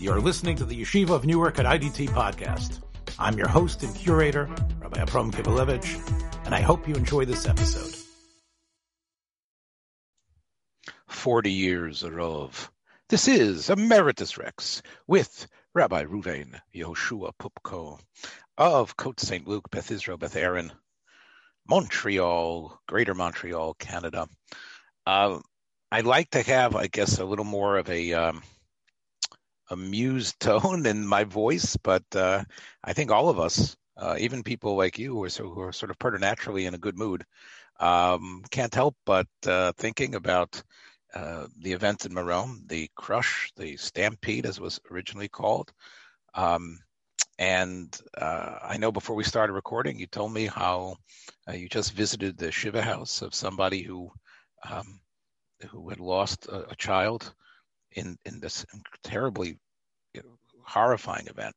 You're listening to the Yeshiva of Newark at IDT podcast. I'm your host and curator, Rabbi Abram Kibalevich, and I hope you enjoy this episode. 40 years of. This is Emeritus Rex with Rabbi Ruvain Yehoshua Poupko of Côte St. Luc, Beth Israel, Beth Aaron, Montreal, Greater Montreal, Canada. Uh, I'd like to have, I guess, a little more of a um, amused tone in my voice, but uh, I think all of us, uh, even people like you who are, so, who are sort of preternaturally in a good mood, um, can't help but uh, thinking about uh, the event in Meron, the crush, the stampede, as was originally called. Um, and uh, I know before we started recording, you told me how uh, you just visited the Shiva house of somebody who um, who had lost a, a child in in this terribly horrifying event.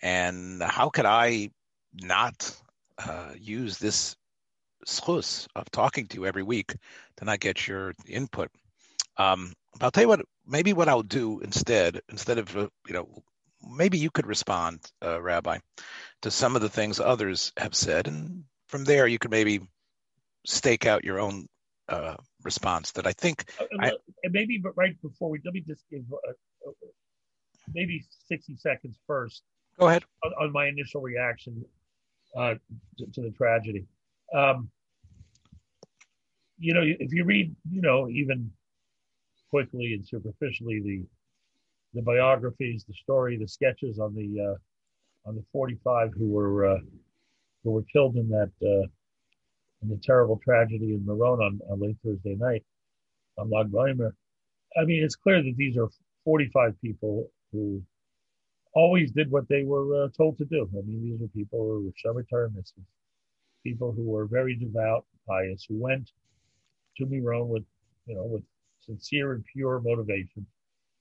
And how could I not uh, use this schus of talking to you every week to not get your input? Um, I'll tell you what. Maybe what I'll do instead, instead of uh, you know, maybe you could respond, uh, Rabbi, to some of the things others have said, and from there you could maybe stake out your own uh, response that I think. Uh, I, maybe, but right before we let me just give uh, uh, maybe sixty seconds first. Go ahead on, on my initial reaction uh, to, to, the tragedy. Um, you know, if you read, you know, even quickly and superficially the the biographies, the story, the sketches on the uh, on the 45 who were uh, who were killed in that uh, in the terrible tragedy in Meron on, on late Thursday night on Lag BaOmer. I mean, it's clear that these are 45 people who always did what they were uh, told to do. I mean, these are people who were Mitzvahs, people who were very devout, pious, who went to Meron with, you know, with sincere and pure motivation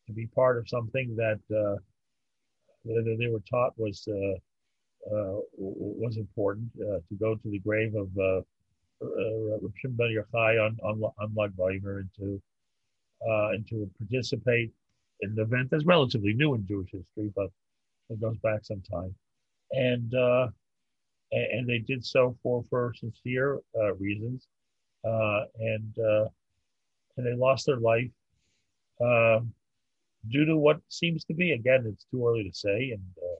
to be part of something that uh, they were taught was uh, uh, was important. Uh, to go to the grave of Rav Shimon Ben Yochai on on, on Lag BaOmer and to uh, and to participate in an event that's relatively new in Jewish history, but it goes back some time. And uh, and they did so for for sincere uh, reasons, uh, and uh, and they lost their life um, due to what seems to be again it's too early to say and uh,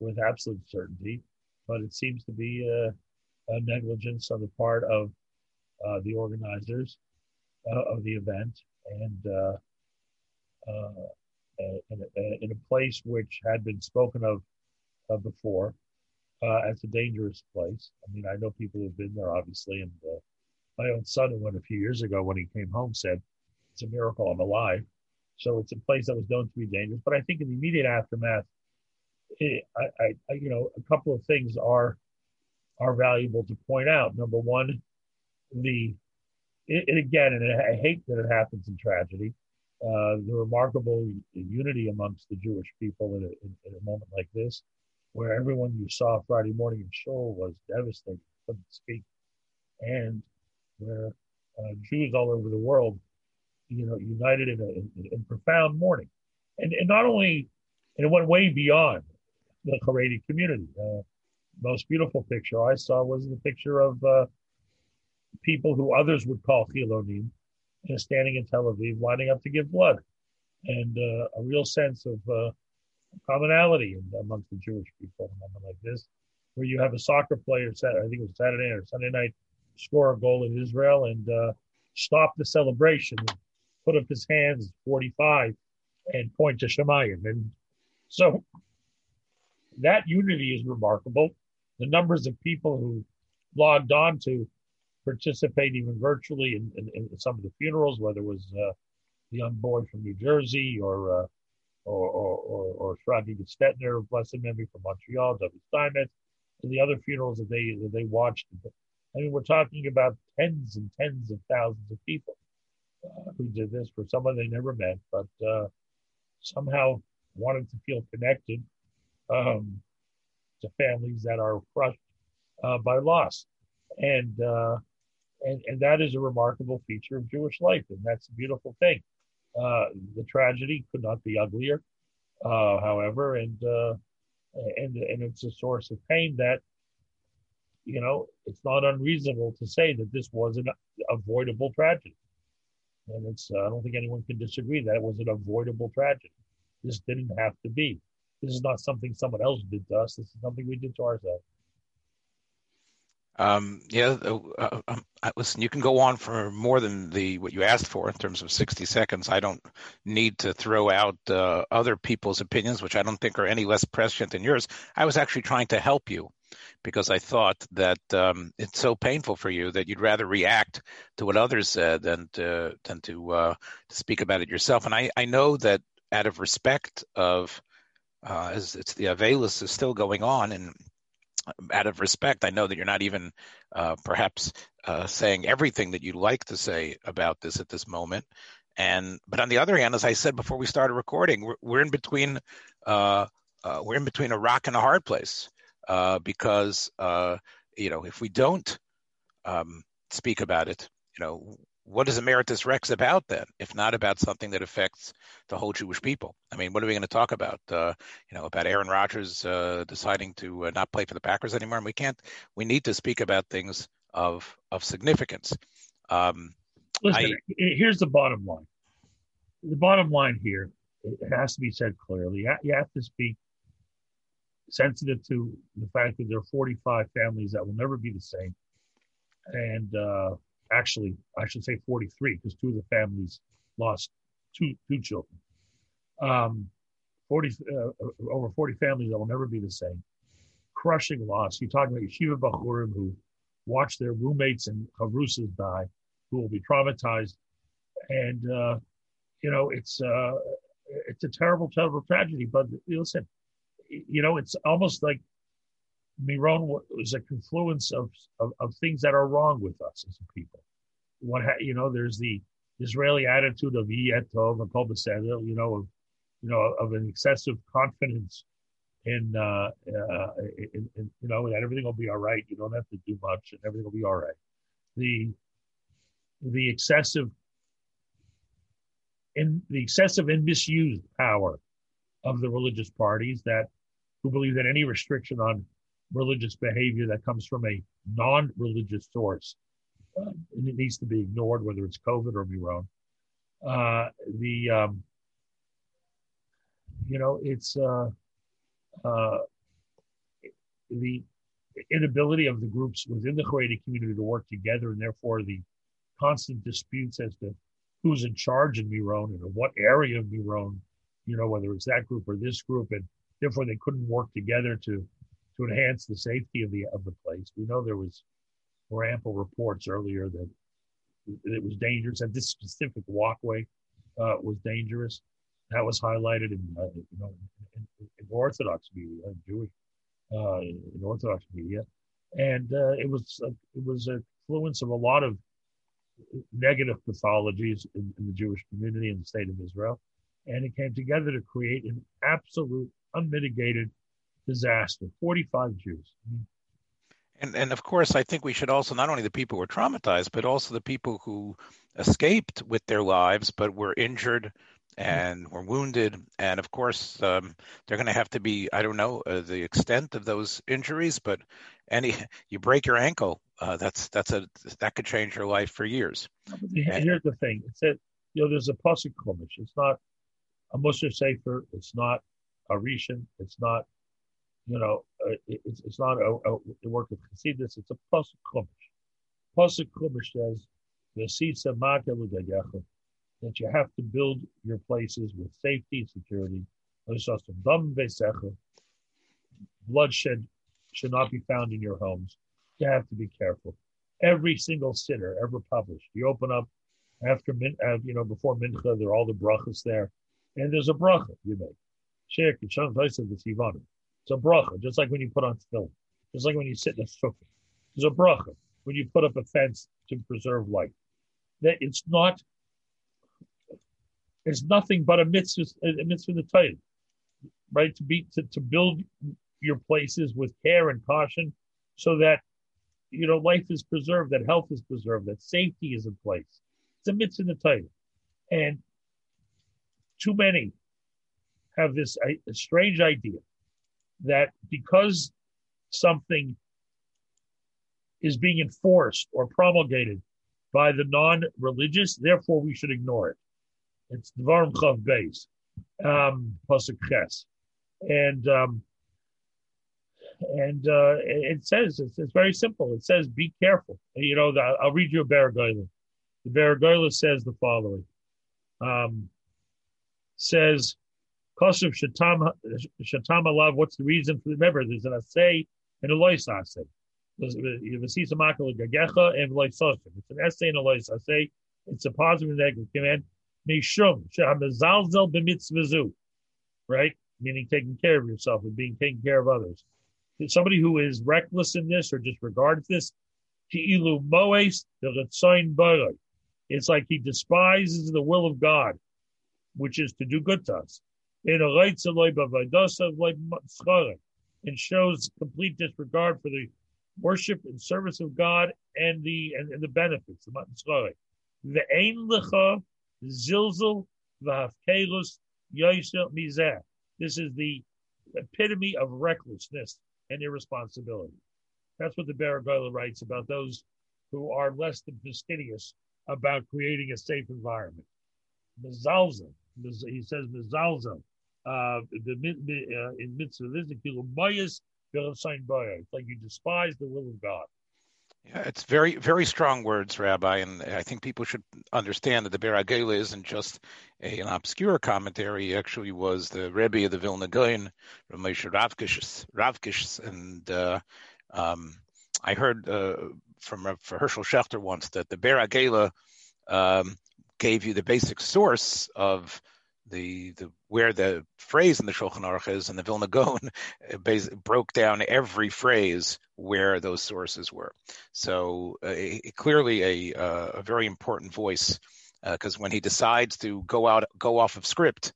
with absolute certainty, but it seems to be Uh, negligence on the part of uh, the organizers uh, of the event and uh, uh, uh in a, in, a, place which had been spoken of before as a dangerous place. I mean, I know people who've been there, obviously, and my own son, who went a few years ago when he came home, said, "It's a miracle I'm alive." So it's a place that was known to be dangerous. But I think in the immediate aftermath, eh, it, I, I, you know, a couple of things are are valuable to point out. Number one, the it, it again, and I hate that it happens in tragedy. Uh, the remarkable unity amongst the Jewish people in a, in, in a, moment like this, where everyone you saw Friday morning in Shul was devastated, couldn't speak, and where uh, Jews all over the world, you know, united in, a, in, profound mourning, and, and not only, and it went way beyond the Haredi community. Uh, most beautiful picture I saw was the picture of uh, people who others would call chilonim, know, standing in Tel Aviv, lining up to give blood, and uh, a real sense of uh, commonality amongst the Jewish people moment like this, where you have a soccer player, I think it was Saturday or Sunday night, score a goal in Israel and uh, stop the celebration, put up his hands, 45, and point to Shemayim. And so that unity is remarkable. The numbers of people who logged on to participate even virtually in, in, in some of the funerals, whether it was uh, the young boy from New Jersey or uh, or or, or, or Shraga Gestetner, blessed memory from Montreal, W. Steinmetz, and the other funerals that they that they watched. I mean, we're talking about tens and tens of thousands of people uh, who did this for someone they never met, but uh, somehow wanted to feel connected um, to families that are crushed uh, by loss. And uh, and, and that is a remarkable feature of Jewish life, and that's a beautiful thing. Uh, the tragedy could not be uglier. uh, however, and uh, and and it's a source of pain that you know it's not unreasonable to say that this was an avoidable tragedy, and it's uh, I don't think anyone can disagree that it was an avoidable tragedy. This didn't have to be. This is not something someone else did to us. This is something we did to ourselves. Um, yeah, uh, uh, um, listen. You can go on for more than the what you asked for in terms of sixty seconds. I don't need to throw out uh, other people's opinions, which I don't think are any less prescient than yours. I was actually trying to help you because I thought that um, it's so painful for you that you'd rather react to what others said than to than to, uh, to speak about it yourself. And I, I know that out of respect of uh, as it's the Avelis is still going on and out of respect, I know that you're not even uh, perhaps uh, saying everything that you'd like to say about this at this moment. And but on the other hand, as I said before we started recording, we're, we're in between uh, uh we're in between a rock and a hard place uh, because uh, you know if we don't um, speak about it, you know what is Emeritus Rex about then, if not about something that affects the whole Jewish people? I mean, what are we going to talk about? Uh, you know, about Aaron Rodgers uh, deciding to uh, not play for the Packers anymore? And we can't. We need to speak about things of of significance. Um, Listen, I, here's the bottom line. The bottom line here, it has to be said clearly. You have to speak sensitive to the fact that there are 45 families that will never be the same, and uh, actually, I should say 43 because two of the families lost two two children. Um, 40 uh, over 40 families that will never be the same. Crushing loss. You're talking about Yeshiva Bachurim who watched their roommates and Chavrusas die, who will be traumatized, and uh, you know it's uh, it's a terrible, terrible tragedy. But listen, you know it's almost like Miron was a confluence of, of, of, things that are wrong with us as a people. What ha- you know, there's the Israeli attitude of Yetov and Kol you know, of you know, of an excessive confidence in, uh, uh, in, in, you know, that everything will be all right. You don't have to do much, and everything will be all right. The the excessive in the excessive and misused power of the religious parties that who believe that any restriction on religious behavior that comes from a non-religious source. Uh, and it needs to be ignored, whether it's COVID or Miron. Uh, the um, you know it's uh, uh, the inability of the groups within the Haredi community to work together, and therefore the constant disputes as to who's in charge in Miron and what area of Miron, you know, whether it's that group or this group, and therefore they couldn't work together to to enhance the safety of the of the place. We know there was were ample reports earlier that it was dangerous, that this specific walkway uh, was dangerous. That was highlighted in uh, you know in, in, Orthodox media, in Jewish uh, in Orthodox media, and uh, it was it was a of a lot of negative pathologies in, in the Jewish community in the state of Israel, and it came together to create an absolute unmitigated disaster 45 Jews. And, and of course, I think we should also not only the people who were traumatized, but also the people who escaped with their lives but were injured and were wounded. And of course, um, they're going to have to be, I don't know uh, the extent of those injuries, but any you break your ankle, uh, that's that's a that could change your life for years. Here's the thing: it's that you know there's a pasuk chumash. It's not a Musar Sefer. It's not a Rishon. It's not you know, uh, it's, it's not a, a, work of Chassidus, it's a Pasuk Chumash. Pasuk Chumash says, that you have to build your places with safety and security. Bloodshed should not be found in your homes. You have to be careful. Every single siddur ever published, you open up after min, uh, you know, before mincha, there are all the brachas there, and there's a bracha you make. Shek, it's a bracha, just like when you put on film, just like when you sit in a sukkah. It's a bracha when you put up a fence to preserve life. That it's not. It's nothing but a mitzvah, a mitzvah the Torah, right? To be to, to build your places with care and caution, so that you know life is preserved, that health is preserved, that safety is in place. It's a mitzvah the Torah, and too many have this strange idea that because something is being enforced or promulgated by the non-religious, therefore we should ignore it. It's Dvarim Chav Beis, um, Pasuk Ches, and um, and uh, it says it's, it's, very simple. It says, "Be careful." You know, the, I'll read you a Be'er HaGolah. The Be'er HaGolah says the following: um, says, "Kosev shatam shatam alav." What's the reason for? The remember, there's an assay and a lois assay. It's an essay and a lois assay. It's a positive and negative command. Mishum shehamazalzel b'mitzvazu, right? Meaning taking care of yourself and being taking care of others somebody who is reckless in this or disregards this, it's like he despises the will of God, which is to do good to us. And shows complete disregard for the worship and service of God and the and, and the benefits. The ein. This is the epitome of recklessness and irresponsibility. That's what the Be'er HaGolah writes about those who are less than fastidious about creating a safe environment. Mizalza, he says Mizalza, uh, the, uh, in mitzvah, it's like you despise the will of God. Yeah, it's very, very strong words, Rabbi, and I think people should understand that the Be'er HaGolah isn't just a, an obscure commentary. He actually was the Rebbe of the Vilna Gaon, Ramesh Ravkish, and uh, um, I heard uh, from Hershel Schachter once that the Be'er HaGolah um, gave you the basic source of the the where the phrase in the Shulchan Aruch is, and the Vilna Gaon broke down every phrase where those sources were. So uh, clearly a uh, a very important voice because uh, when he decides to go out go off of script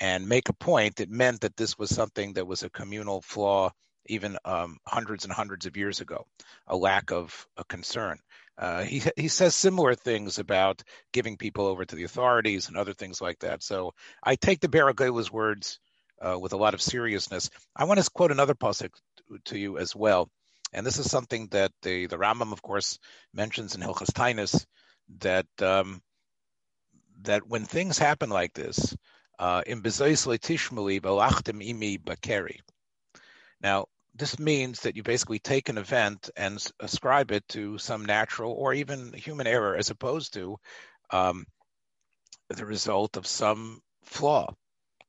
and make a point, it meant that this was something that was a communal flaw even um, hundreds and hundreds of years ago, a lack of a concern. Uh, he he says similar things about giving people over to the authorities and other things like that. So I take the Be'er words uh, with a lot of seriousness. I want to quote another pasuk to you as well, and this is something that the the Rambam, of course, mentions in Hilchas that um, that when things happen like this, uh, in bezois letishmali imi bakeri. Now, this means that you basically take an event and ascribe it to some natural or even human error as opposed to um, the result of some flaw.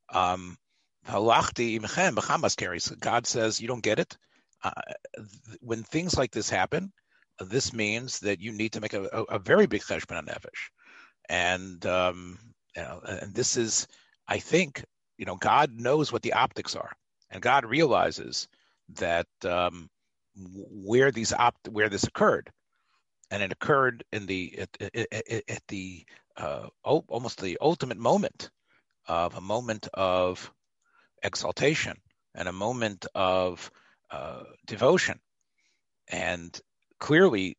Um, God says, You don't get it. Uh, when things like this happen, this means that you need to make a, a, a very big cheshbon nefesh. And, um, you know, and this is, I think, you know, God knows what the optics are. And God realizes that um, where these opt where this occurred, and it occurred in the at, at, at the uh, almost the ultimate moment of a moment of exaltation and a moment of uh, devotion, and clearly,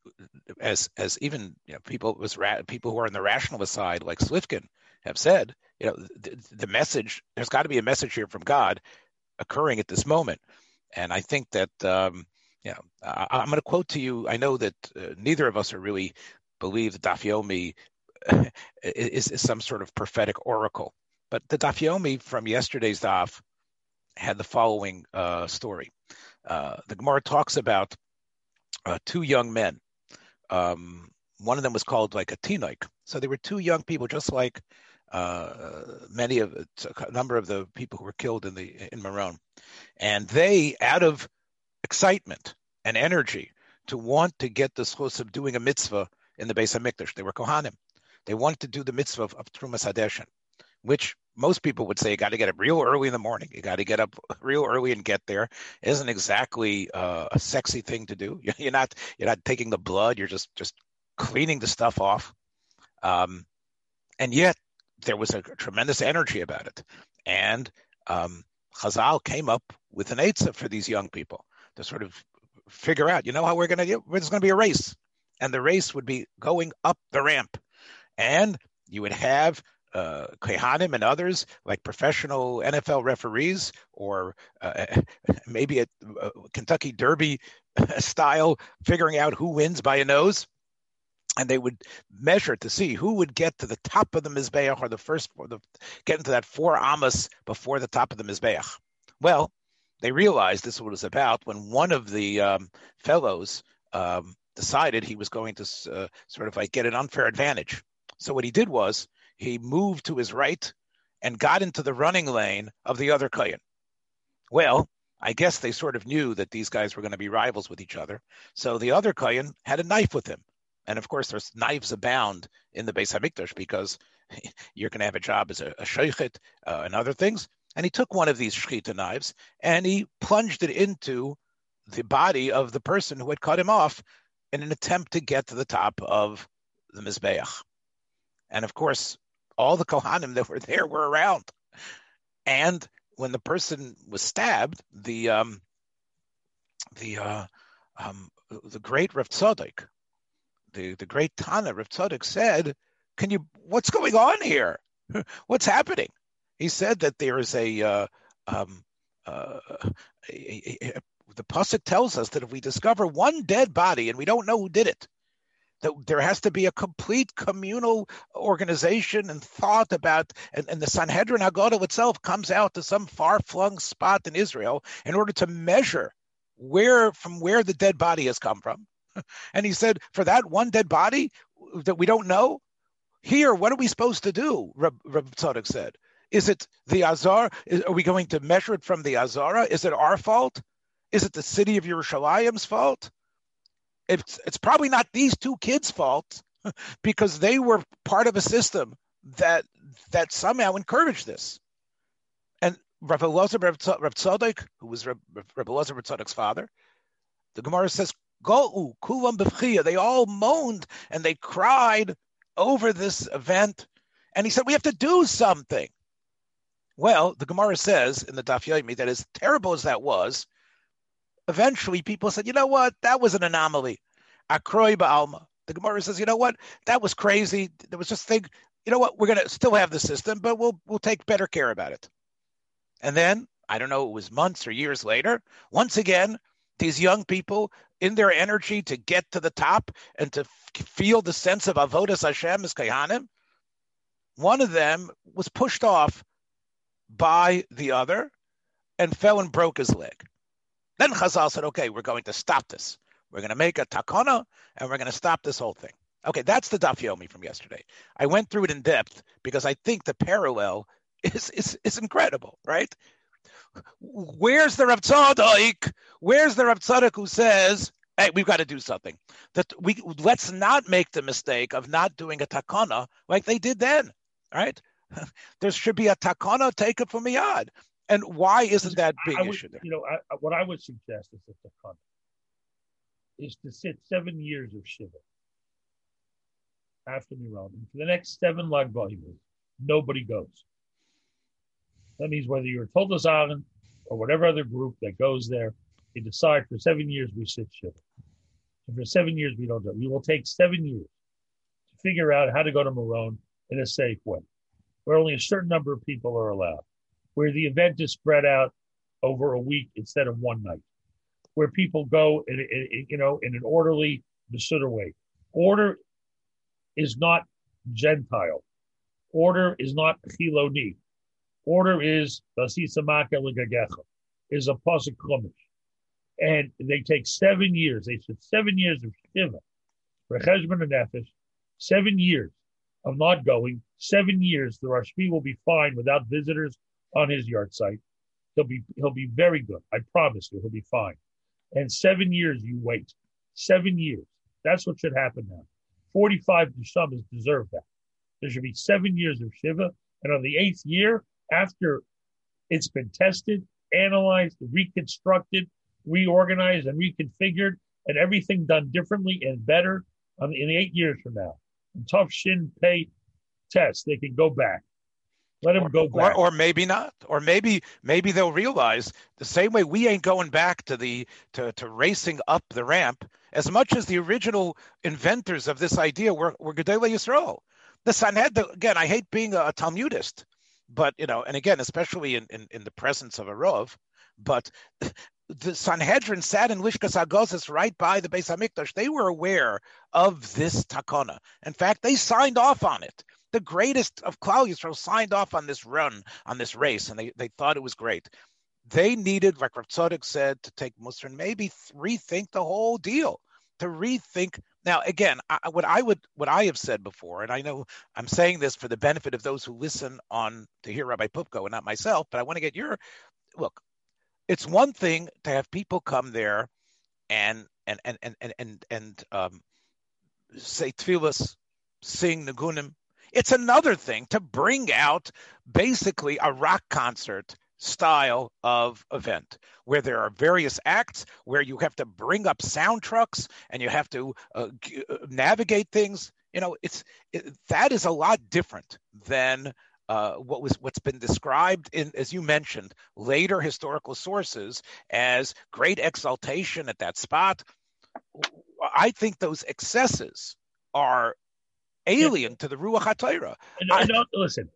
as as even you know, people was ra- people who are on the rationalist side, like Slifkin, have said, you know, the, the message there's got to be a message here from God occurring at this moment. And I think that, um, I, am going to quote to you. I know that uh, neither of us are really believe that Daf Yomi is, is, some sort of prophetic oracle. But the Daf Yomi from yesterday's Daf had the following uh, story. Uh, the Gemara talks about uh, two young men. Um, one of them was called like a tinoik. So they were two young people, just like uh, many of a number of the people who were killed in the in Meron, and they, out of excitement and energy, to want to get the schus of doing a mitzvah in the Beis Hamikdash, they were kohanim. They wanted to do the mitzvah of, of Trumas Hadeshin, which most people would say you got to get up real early in the morning. You got to get up real early and get there. It isn't exactly uh, a sexy thing to do. You're not you're not taking the blood. You're just just cleaning the stuff off. Um, and yet there was a tremendous energy about it. And um, Chazal came up with an Eitzah for these young people to sort of figure out, you know how we're going to do There's going to be a race. And the race would be going up the ramp. And you would have uh, Kehanim and others, like professional NFL referees, or uh, maybe a, a Kentucky Derby style, figuring out who wins by a nose and they would measure to see who would get to the top of the mizbeach or the first, or the get into that four amas before the top of the mizbeach. Well, they realized this was about when one of the um, fellows um, decided he was going to uh, sort of like get an unfair advantage. So what he did was he moved to his right and got into the running lane of the other kohen. Well, I guess they sort of knew that these guys were going to be rivals with each other. So the other kohen had a knife with him. And of course, there's knives abound in the Beis Hamikdash because you're going to have a job as a, a uh, and other things. And he took one of these shechita knives and he plunged it into the body of the person who had cut him off in an attempt to get to the top of the mizbeach. And of course, all the kohanim that were there were around. And when the person was stabbed, the um, the uh, um, the great Rav Tzadok, the, the great Tana, Rav Tzadok said, can you, what's going on here? what's happening? He said that there is a, uh, um, uh, a, a, a, the Pusik tells us that if we discover one dead body and we don't know who did it, that there has to be a complete communal organization and thought about, and, and the Sanhedrin Agoda itself comes out to some far-flung spot in Israel in order to measure where from where the dead body has come from and he said, for that one dead body that we don't know, here, what are we supposed to do? Reb, Reb Tzadok said. Is it the Azar? Is, are we going to measure it from the Azara? Is it our fault? Is it the city of Yerushalayim's fault? It's, it's probably not these two kids' fault because they were part of a system that that somehow encouraged this. And Rav Elazar Rav Tzadok, who was Rav Elazar Rav Tzadok's father, the Gemara says Go kulam b'chia. They all moaned and they cried over this event. And he said, we have to do something. Well, the Gemara says in the Daf Yomi that as terrible as that was, eventually people said, you know what? That was an anomaly. Akroi ba'alma. The Gemara says, you know what? That was crazy. There was just thing, you know what? We're going to still have the system, but we'll we'll take better care about it. And then, I don't know, it was months or years later, once again, these young people in their energy to get to the top and to feel the sense of avodas Hashem as kayanim, one of them was pushed off by the other and fell and broke his leg. Then Chazal said, "Okay, we're going to stop this. We're going to make a takana and we're going to stop this whole thing." Okay, that's the Daf Yomi from yesterday. I went through it in depth because I think the parallel is is, is incredible, right? Where's the Rav Tzadok? Where's the Rav Tzadok who says, "Hey, we've got to do something"? That we let's not make the mistake of not doing a takana like they did then, right? There should be a takana take it from Miyad. And why isn't that big would, issue there? You know, I, what I would suggest is a takana is to sit seven years of shiva after Miron. And for the next seven Lag BaOmer, nobody goes. That means whether you're Toldos or whatever other group that goes there, they decide for seven years we sit Shiva. And for seven years we don't do it. We will take seven years to figure out how to go to Meron in a safe way, where only a certain number of people are allowed, where the event is spread out over a week instead of one night, where people go in, in you know in an orderly, Masuda way. Order is not Gentile. Order is not Chiloni. Order is is a Pasuk. And they take seven years. They said seven years of Shiva, Recheshman and Nefesh, seven years of not going, seven years the Rashbi will be fine without visitors on his yahrzeit. He'll be he'll be very good. I promise you, he'll be fine. And seven years you wait. Seven years. That's what should happen now. 45 Neshamas deserve that. There should be seven years of Shiva. And on the eighth year, after it's been tested, analyzed, reconstructed, reorganized, and reconfigured, and everything done differently and better um, in eight years from now. And tough shin pay test, they can go back. Let them or, go back. Or, or maybe not. Or maybe maybe they'll realize the same way we ain't going back to the to, to racing up the ramp as much as the original inventors of this idea were, were Gedele Yisrael the Sanhedrin, again, I hate being a, a Talmudist, but, you know, and again, especially in, in, in the presence of a Rov, but the Sanhedrin sat in Lishkas Hagozis right by the Beis Hamikdash. They were aware of this takona. In fact, they signed off on it. The greatest of Klal Yisrael signed off on this run, on this race, and they, they thought it was great. They needed, like Rav said, to take Musar and maybe rethink the whole deal, to rethink now, again, I, what I would, what I have said before, and I know I'm saying this for the benefit of those who listen on to hear Rabbi Poupko and not myself, but I want to get your look. It's one thing to have people come there and and and and and and, and um, say tefillas, sing nagunim. It's another thing to bring out basically a rock concert style of event where there are various acts where you have to bring up sound trucks and you have to uh, uh, navigate things you know it's it, that is a lot different than uh, what was what's been described in, as you mentioned, later historical sources as great exaltation at that spot. I think those excesses are alien yeah. to the Ruach HaTorah. And, and I, listen,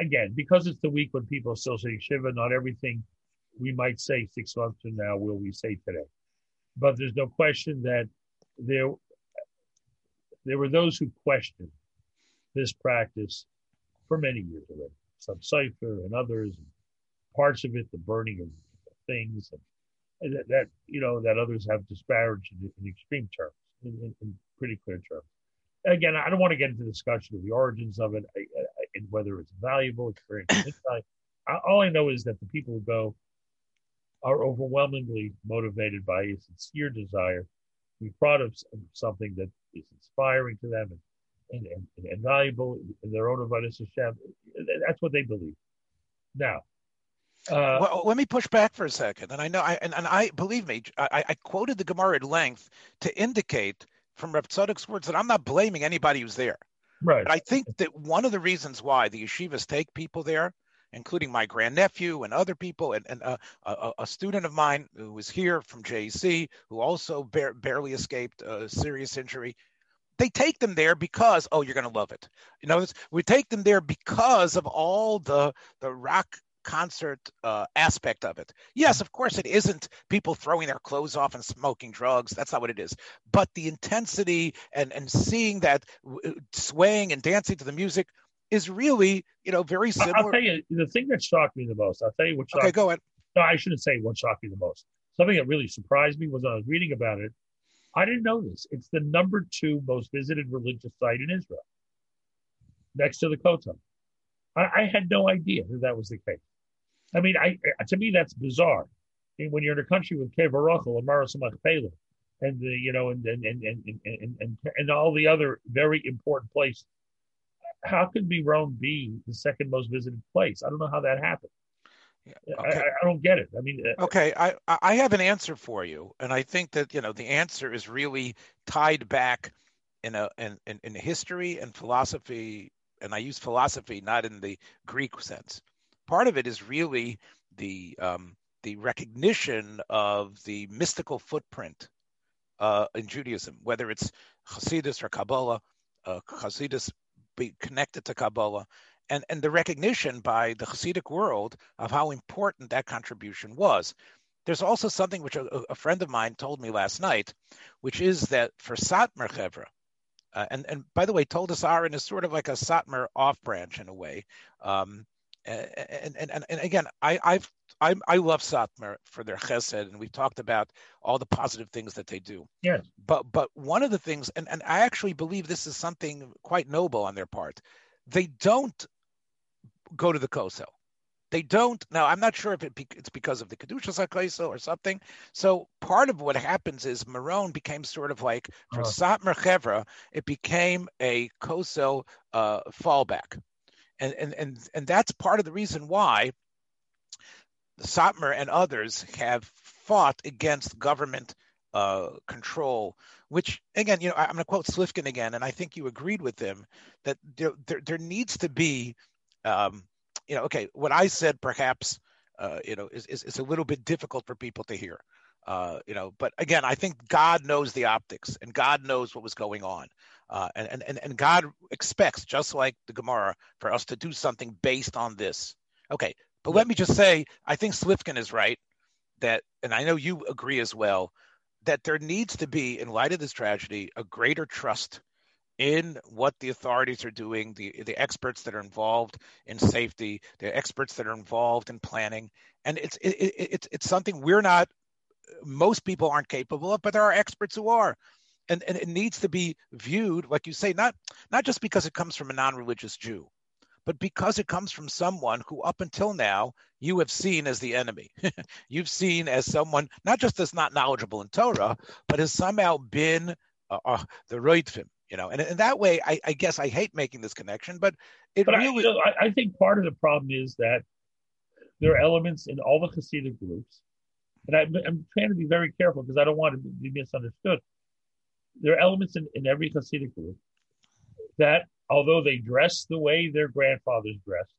again, because it's the week when people are still say Shiva, not everything we might say six months from now will we say today. But there's no question that there there were those who questioned this practice for many years already. Chasam Sofer and others, and parts of it, the burning of things, and, that, that, you know that others have disparaged in, in extreme terms, in, in, in, pretty clear terms. Again, I don't want to get into discussion of the origins of it. I, and whether it's valuable, experience. All I know is that the people who go are overwhelmingly motivated by a sincere desire to be proud of something that is inspiring to them and, and, and, and valuable in their own Avodah Hashem. That's what they believe. Now, uh, well, let me push back for a second. And I know, I, and, and I believe me, I, I quoted the Gemara at length to indicate from Reb Tzadok's words that I'm not blaming anybody who's there. Right. But I think that one of the reasons why the yeshivas take people there, including my grandnephew and other people, and, and uh, a, a, student of mine who was here from JC, who also bar- barely escaped a serious injury, they take them there because oh you're going to love it you know we take them there because of all the the rock concert uh, aspect of it. Yes, of course, it isn't people throwing their clothes off and smoking drugs. That's not what it is. But the intensity and and seeing that uh, swaying and dancing to the music is really, you know, very similar. I'll tell you the thing that shocked me the most. I'll tell you what shocked. Okay, go ahead. No, I shouldn't say what shocked me the most. Something that really surprised me was I was reading about it. I didn't know this. It's the number two most visited religious site in Israel, next to the Kotel. I, I had no idea that that was the case. I mean, I to me that's bizarre. I mean, when you're in a country with Kever Rachel and Me'aras HaMachpela, and the you know and and, and and and and and all the other very important places, how could Rome be the second most visited place? I don't know how that happened. Okay. I, I, don't get it. I mean, uh, okay, I I have an answer for you, and I think that you know the answer is really tied back in a in in, in history and philosophy, and I use philosophy not in the Greek sense part of it is really the um, the recognition of the mystical footprint uh, in Judaism, whether it's Hasidus or Kabbalah, uh, Hasidus be connected to Kabbalah, and, and the recognition by the Hasidic world of how important that contribution was. There's also something which a, a friend of mine told me last night, which is that for Satmar Chevra, uh, and, and by the way, Toldos Aaron is sort of like a Satmar off branch in a way. Um, and, and, and, and again, I, I've I, I love Satmar for their chesed, and we've talked about all the positive things that they do. Yes. But but one of the things, and, and I actually believe this is something quite noble on their part. They don't go to the Kosel. They don't. Now, I'm not sure if it be, it's because of the Kedusha Sakaiso or something. So part of what happens is Meron became sort of like, for uh. Satmar Chevra, it became a Kosel uh, fallback and and and and that's part of the reason why Satmar and others have fought against government uh, control. Which again, you know, I'm going to quote Slifkin again, and I think you agreed with him that there there, there needs to be, um, you know, okay, what I said perhaps, uh, you know, is, is is a little bit difficult for people to hear. Uh, you know, but again, I think God knows the optics and God knows what was going on. Uh, and, and, and God expects, just like the Gemara, for us to do something based on this. Okay, but let me just say, I think Slifkin is right that, and I know you agree as well, that there needs to be, in light of this tragedy, a greater trust in what the authorities are doing, the the experts that are involved in safety, the experts that are involved in planning, and it's it, it, it's it's something we're not. Most people aren't capable of, but there are experts who are, and and it needs to be viewed, like you say, not not just because it comes from a non-religious Jew, but because it comes from someone who up until now you have seen as the enemy. You've seen as someone not just as not knowledgeable in Torah, but has somehow been uh, uh, the Roitfim, you know. And in that way, I, I, guess I hate making this connection, but it but really. I, you know, I, I, think part of the problem is that there are elements in all the Hasidic groups, and I, am trying to be very careful because I don't want to be misunderstood. There are elements in, in every Hasidic group that although they dress the way their grandfathers dressed,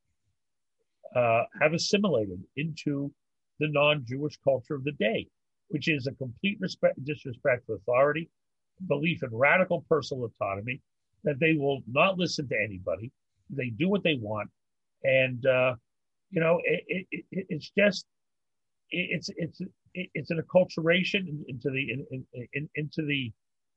uh, have assimilated into the non-Jewish culture of the day, which is a complete respect, disrespect for authority, belief in radical personal autonomy, that they will not listen to anybody, they do what they want, and uh, you know it, it, it, it's just it's it's it's an acculturation into the in, in, into the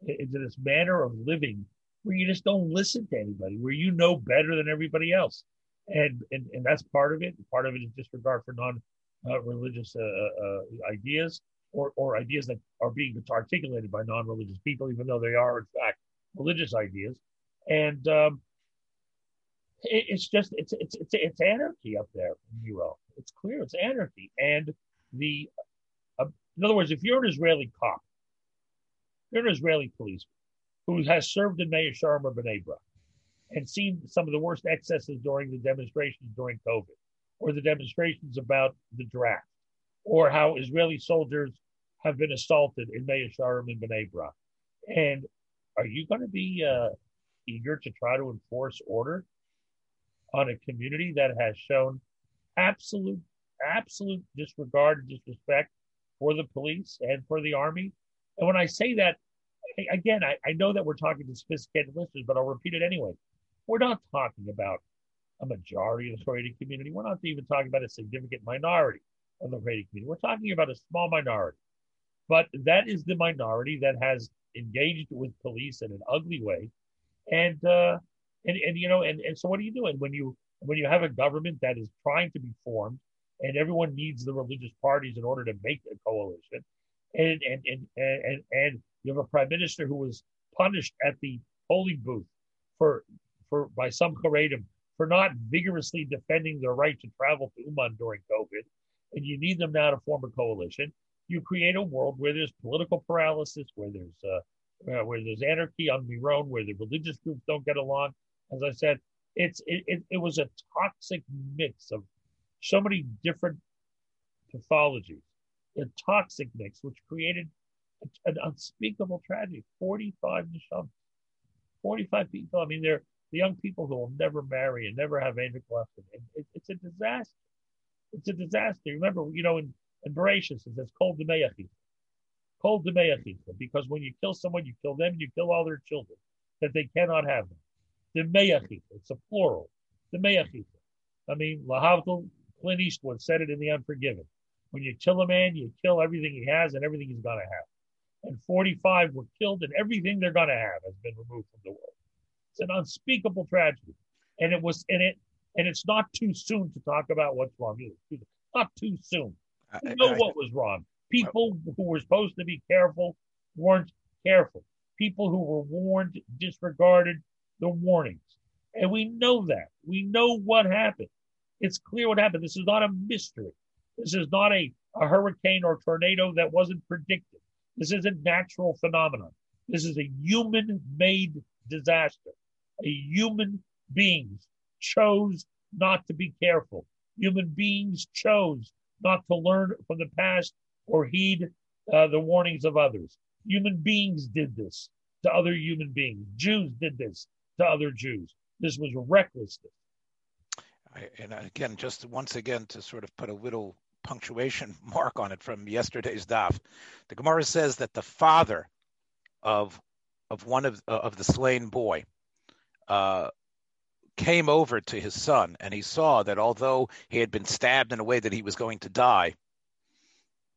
into this manner of living where you just don't listen to anybody, where you know better than everybody else. And, and, and that's part of it. Part of it is disregard for non uh, religious uh, uh, ideas or, or ideas that are being articulated by non religious people, even though they are, in fact, religious ideas. And um, it, it's just, it's, it's, it's, it's anarchy up there in Nero. It's clear it's anarchy. And the, uh, in other words, if you're an Israeli cop, an Israeli policeman, who has served in Meah Shearim or B'nai Brak and seen some of the worst excesses during the demonstrations during COVID, or the demonstrations about the draft, or how Israeli soldiers have been assaulted in Meah Shearim and B'nai Brak. And are you going to be uh, eager to try to enforce order on a community that has shown absolute, absolute disregard and disrespect for the police and for the army? And when I say that, again, I, I know that we're talking to sophisticated listeners, but I'll repeat it anyway. We're not talking about a majority of the Haredi community. We're not even talking about a significant minority of the Haredi community. We're talking about a small minority. But that is the minority that has engaged with police in an ugly way. And uh, and, and you know, and, and so what are you doing when you when you have a government that is trying to be formed and everyone needs the religious parties in order to make a coalition and and and and, and you have a prime minister who was punished at the polling booth for, for by some Haredim for not vigorously defending their right to travel to Uman during COVID. And you need them now to form a coalition. You create a world where there's political paralysis, where there's uh, uh, where there's anarchy on Meron, where the religious groups don't get along. As I said, it's it, it, it was a toxic mix of so many different pathologies, a toxic mix, which created an unspeakable tragedy. 45 neshama, 45 people. I mean, they're the young people who will never marry and never have any left. It, it's a disaster. It's a disaster. Remember, you know, in, in Bereshit, it says, Kol Demeyachita. Kol Demeyachita. Because when you kill someone, you kill them, you kill all their children, that they cannot have them. It's a plural. Demeyachita. I mean, Lahavdil, Clint Eastwood said it in The Unforgiven. When you kill a man, you kill everything he has and everything he's going to have and 45 were killed, and everything they're going to have has been removed from the world. It's an unspeakable tragedy, and it was in it, and it's not too soon to talk about what's wrong. Either. Not too soon. We know I, I, what was wrong. People who were supposed to be careful weren't careful. People who were warned disregarded the warnings, and we know that. We know what happened. It's clear what happened. This is not a mystery. This is not a, a hurricane or tornado that wasn't predicted. This is a natural phenomenon. This is a human made disaster. A human beings chose not to be careful. Human beings chose not to learn from the past or heed uh, the warnings of others. Human beings did this to other human beings. Jews did this to other Jews. This was recklessness. I, and again, just once again to sort of put a little punctuation mark on it from yesterday's daf. The Gemara says that the father of of one of uh, of the slain boy uh, came over to his son, and he saw that although he had been stabbed in a way that he was going to die,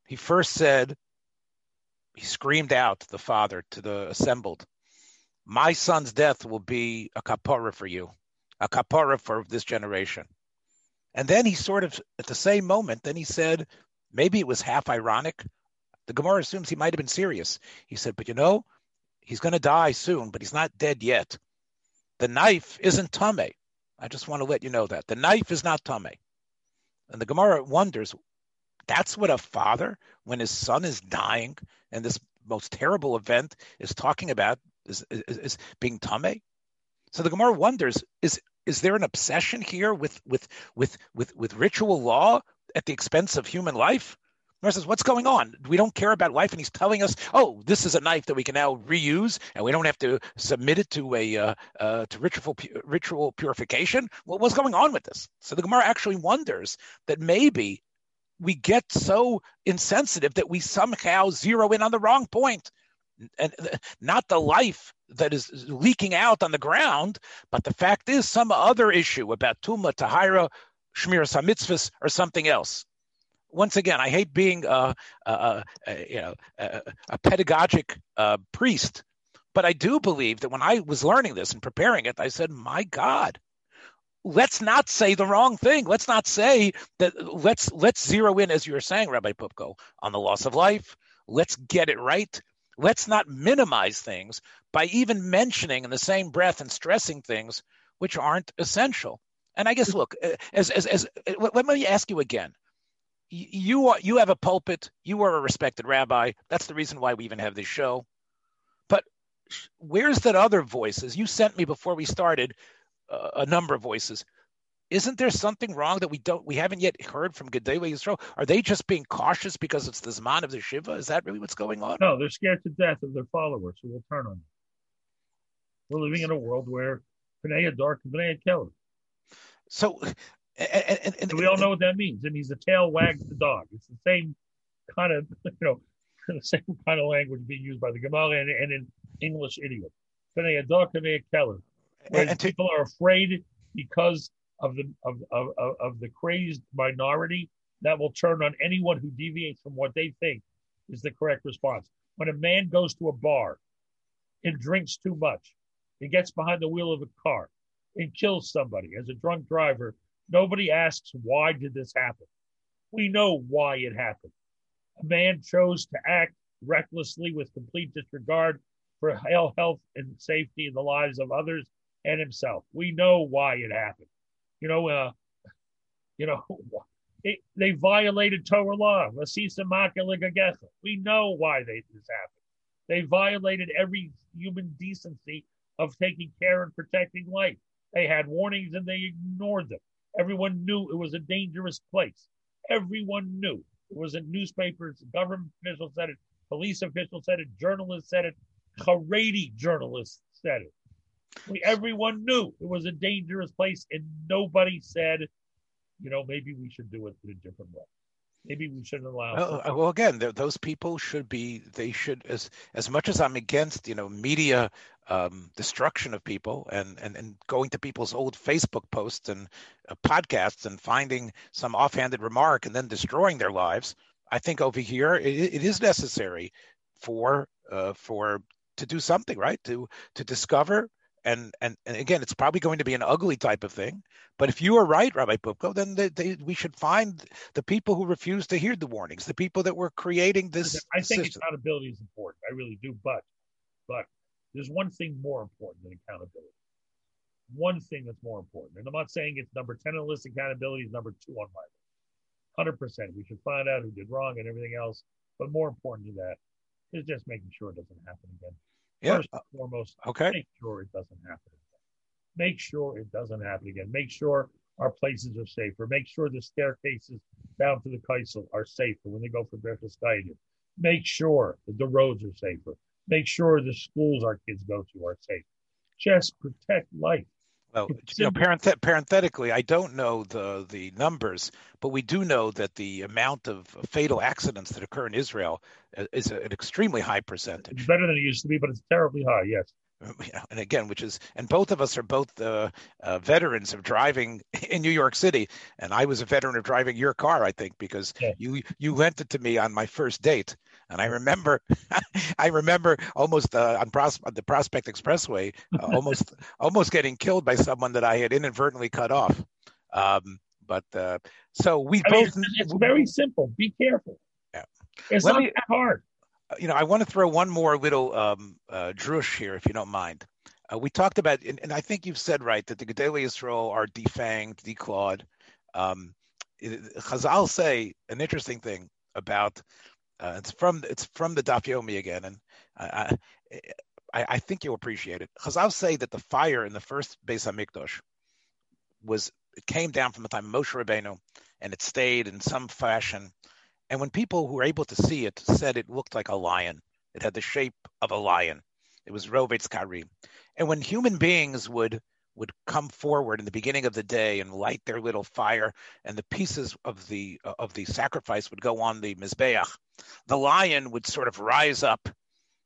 he first said, he screamed out to the father to the assembled, "My son's death will be a kapara for you, a kapara for this generation." And then he sort of, at the same moment, then he said, maybe it was half ironic. The Gemara assumes he might have been serious. He said, but you know, he's going to die soon, but he's not dead yet. The knife isn't tame. I just want to let you know that. The knife is not tame. And the Gemara wonders, that's what a father, when his son is dying and this most terrible event is talking about, is, is, is being tame. So the Gemara wonders, is is there an obsession here with with with with with ritual law at the expense of human life? Mara says, "What's going on? We don't care about life." And he's telling us, "Oh, this is a knife that we can now reuse, and we don't have to submit it to a uh, uh, to ritual ritual purification." Well, what's going on with this? So the Gemara actually wonders that maybe we get so insensitive that we somehow zero in on the wrong point and not the life that is leaking out on the ground, but the fact is some other issue about Tuma, Tahira, Shmir Samitzvahs, or something else. Once again, I hate being a, a, a you know a, a pedagogic uh, priest, but I do believe that when I was learning this and preparing it, I said, "My God, let's not say the wrong thing. Let's not say that. Let's let's zero in, as you were saying, Rabbi Poupko, on the loss of life. Let's get it right let's not minimize things by even mentioning in the same breath and stressing things which aren't essential. And I guess, look, uh, as as as uh, let me ask you again. You are you have a pulpit. You are a respected rabbi. That's the reason why we even have this show. But where's that other voices? You sent me before we started uh, a number of voices isn't there something wrong that we don't we haven't yet heard from Gedolei Yisrael? Are they just being cautious because it's the Zman of the Shiva? Is that really what's going on? No, they're scared to death of their followers who will turn on them. We're living in a world where Pnei dark and Pnei Kelev. So and, and, and, we all know what that means. It means the tail wags the dog. It's the same kind of you know the same kind of language being used by the Gemara and, and in English idiom. Pnei dark, Pnei Kelev. Whereas and people are afraid because of the of, of, of the crazed minority that will turn on anyone who deviates from what they think is the correct response. When a man goes to a bar and drinks too much, he gets behind the wheel of a car and kills somebody as a drunk driver, nobody asks why did this happen. We know why it happened. A man chose to act recklessly with complete disregard for health and safety in the lives of others and himself. We know why it happened you know, uh, you know, it, they violated Torah law. We know why they this happened. They violated every human decency of taking care and protecting life. They had warnings and they ignored them. Everyone knew it was a dangerous place. Everyone knew. It was in newspapers, government officials said it, police officials said it, journalists said it, Haredi journalists said it. We, everyone knew it was a dangerous place, and nobody said, you know, maybe we should do it in a different way. Maybe we shouldn't allow. Well, uh, well again, those people should be. They should, as as much as I'm against, you know, media um, destruction of people and, and and going to people's old Facebook posts and uh, podcasts and finding some offhanded remark and then destroying their lives. I think over here it, it is necessary for uh, for to do something right to to discover and, and and again, it's probably going to be an ugly type of thing. But if you are right, Rabbi Poupko, then they, they, we should find the people who refuse to hear the warnings, the people that were creating this. I think system. accountability is important. I really do. But but there's one thing more important than accountability. One thing that's more important, and I'm not saying it's number ten on the list. Accountability is number two on my list. Hundred percent. We should find out who did wrong and everything else. But more important than that is just making sure it doesn't happen again. Yeah. First and foremost, okay. make sure it doesn't happen again. Make sure it doesn't happen again. Make sure our places are safer. Make sure the staircases down to the Kosel are safer when they go for breakfast Stadium. Make sure that the roads are safer. Make sure the schools our kids go to are safe. Just protect life. Well, you know, parenth- parenthetically, I don't know the the numbers, but we do know that the amount of fatal accidents that occur in Israel uh, is an extremely high percentage. It's better than it used to be, but it's terribly high. Yes. and again, which is, and both of us are both uh, uh, veterans of driving in New York City, and I was a veteran of driving your car, I think, because yeah. you you lent it to me on my first date, and I remember, I remember almost uh, on Pros- the Prospect Expressway, uh, almost almost getting killed by someone that I had inadvertently cut off. Um, but uh, so we I both. Mean, it's, very simple. Be careful. Yeah. It's Let not me, that hard you know, I want to throw one more little um, uh, drush here, if you don't mind. Uh, we talked about, and, and, I think you've said right that the Gedolei Yisrael are defanged, declawed. Um, Chazal say an interesting thing about uh, it's from it's from the Daf Yomi again, and I, I, I think you'll appreciate it. Chazal say that the fire in the first Beis Hamikdash was it came down from the time of Moshe Rabbeinu, and it stayed in some fashion and when people who were able to see it said it looked like a lion, it had the shape of a lion. It was Rovetz Kari. And when human beings would would come forward in the beginning of the day and light their little fire, and the pieces of the of the sacrifice would go on the mizbeach, the lion would sort of rise up,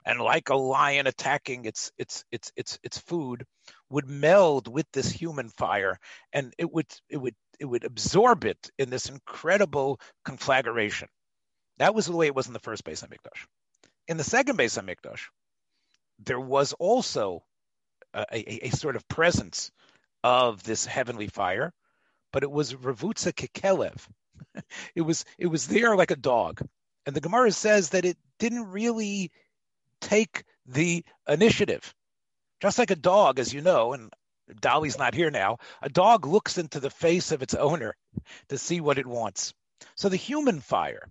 and like a lion attacking its its its its its food, would meld with this human fire, and it would it would it would absorb it in this incredible conflagration. That was the way it was in the first Beis Hamikdash. In the second Beis Hamikdash, there was also a, a, a, sort of presence of this heavenly fire, but it was Ravutza Kekelev. it was it was there like a dog, and the Gemara says that it didn't really take the initiative, just like a dog, as you know, and Dolly's not here now. A dog looks into the face of its owner to see what it wants. So the human fire,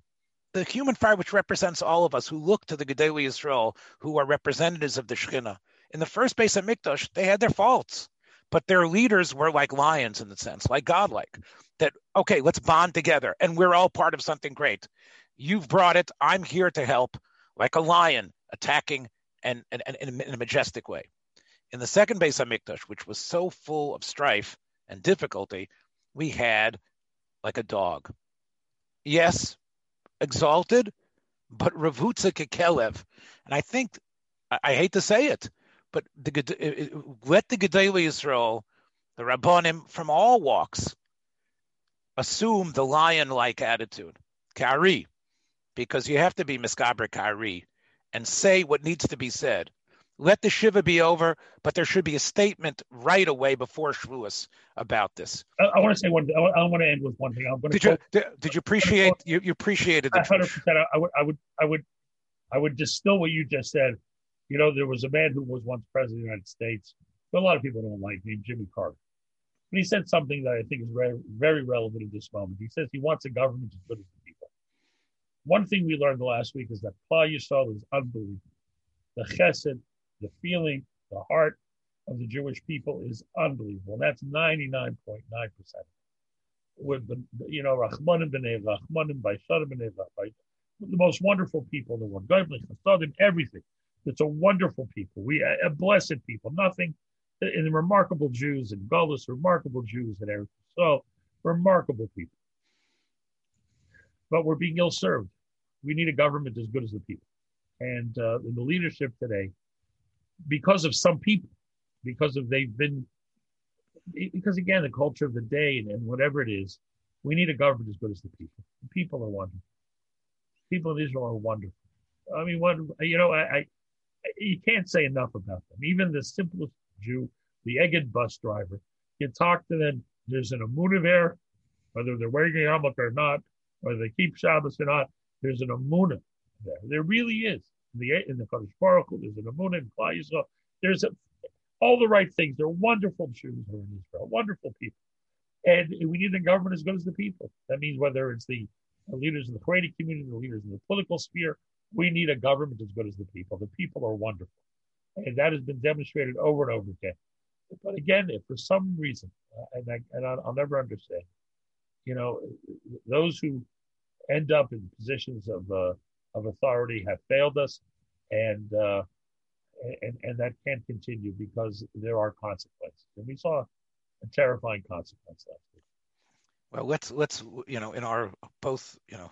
the human fire which represents all of us who look to the Gedolei Yisrael, who are representatives of the Shekhinah. In the first Beis Hamikdash, they had their faults, but their leaders were like lions in the sense, like godlike. That okay, let's bond together, and we're all part of something great. You've brought it. I'm here to help, like a lion attacking and, and, and in a majestic way. In the second Beis Hamikdash, which was so full of strife and difficulty, we had like a dog. Yes, exalted, but Ravutza Kekelev. And I think, I, I, hate to say it, but the, uh, uh, let the Gedolei Yisrael, the Rabbanim from all walks, assume the lion-like attitude, Kari, because you have to be Miskaber Kari and say what needs to be said let the shiva be over, but there should be a statement right away before Shavuos about this. I, I want to say one. I, I want to end with one thing. I'm going did to. Did, did you appreciate? You, you appreciated the. Hundred percent. I would. I would. I would. I would distill what you just said. You know, there was a man who was once president of the United States, but a lot of people don't like, named Jimmy Carter. And he said something that I think is very, very relevant in this moment. He says he wants a government as good as the people. One thing we learned last week is that Klal Yisrael is unbelievable. The chesed, the feeling, the heart of the Jewish people is unbelievable. And That's 99.9%. With the, you know, Rahmanim b'nei Rahmanim by b'nei the most wonderful people in the world. Everything. It's a wonderful people. We a blessed people. Nothing in the remarkable Jews and Gullus, remarkable Jews and everything. So remarkable people. But we're being ill served. We need a government as good as the people. And uh, in the leadership today, because of some people, because of they've been, because again, the culture of the day and, and whatever it is, we need a government as good as the people. The people are wonderful. People in Israel are wonderful. I mean, what you know, I, I you can't say enough about them. Even the simplest Jew, the Egged bus driver, you talk to them. There's an Amunah there, whether they're wearing a yarmulke or not, whether they keep Shabbos or not. There's an Amunah there. There really is in the in the Baruch there's an Amunah in Klal Yisrael. There's a, all the right things. They're wonderful Jews who are in Israel, wonderful people. And we need a government as good as the people. That means whether it's the, the leaders in the Haredi community, the leaders in the political sphere, we need a government as good as the people. The people are wonderful. And that has been demonstrated over and over again. But again, if for some reason, uh, and, I, and I'll never understand, you know, those who end up in positions of uh, of authority have failed us, and uh, and and that can't continue because there are consequences. And we saw a terrifying consequence last week. Well, let's let's you know in our both you know.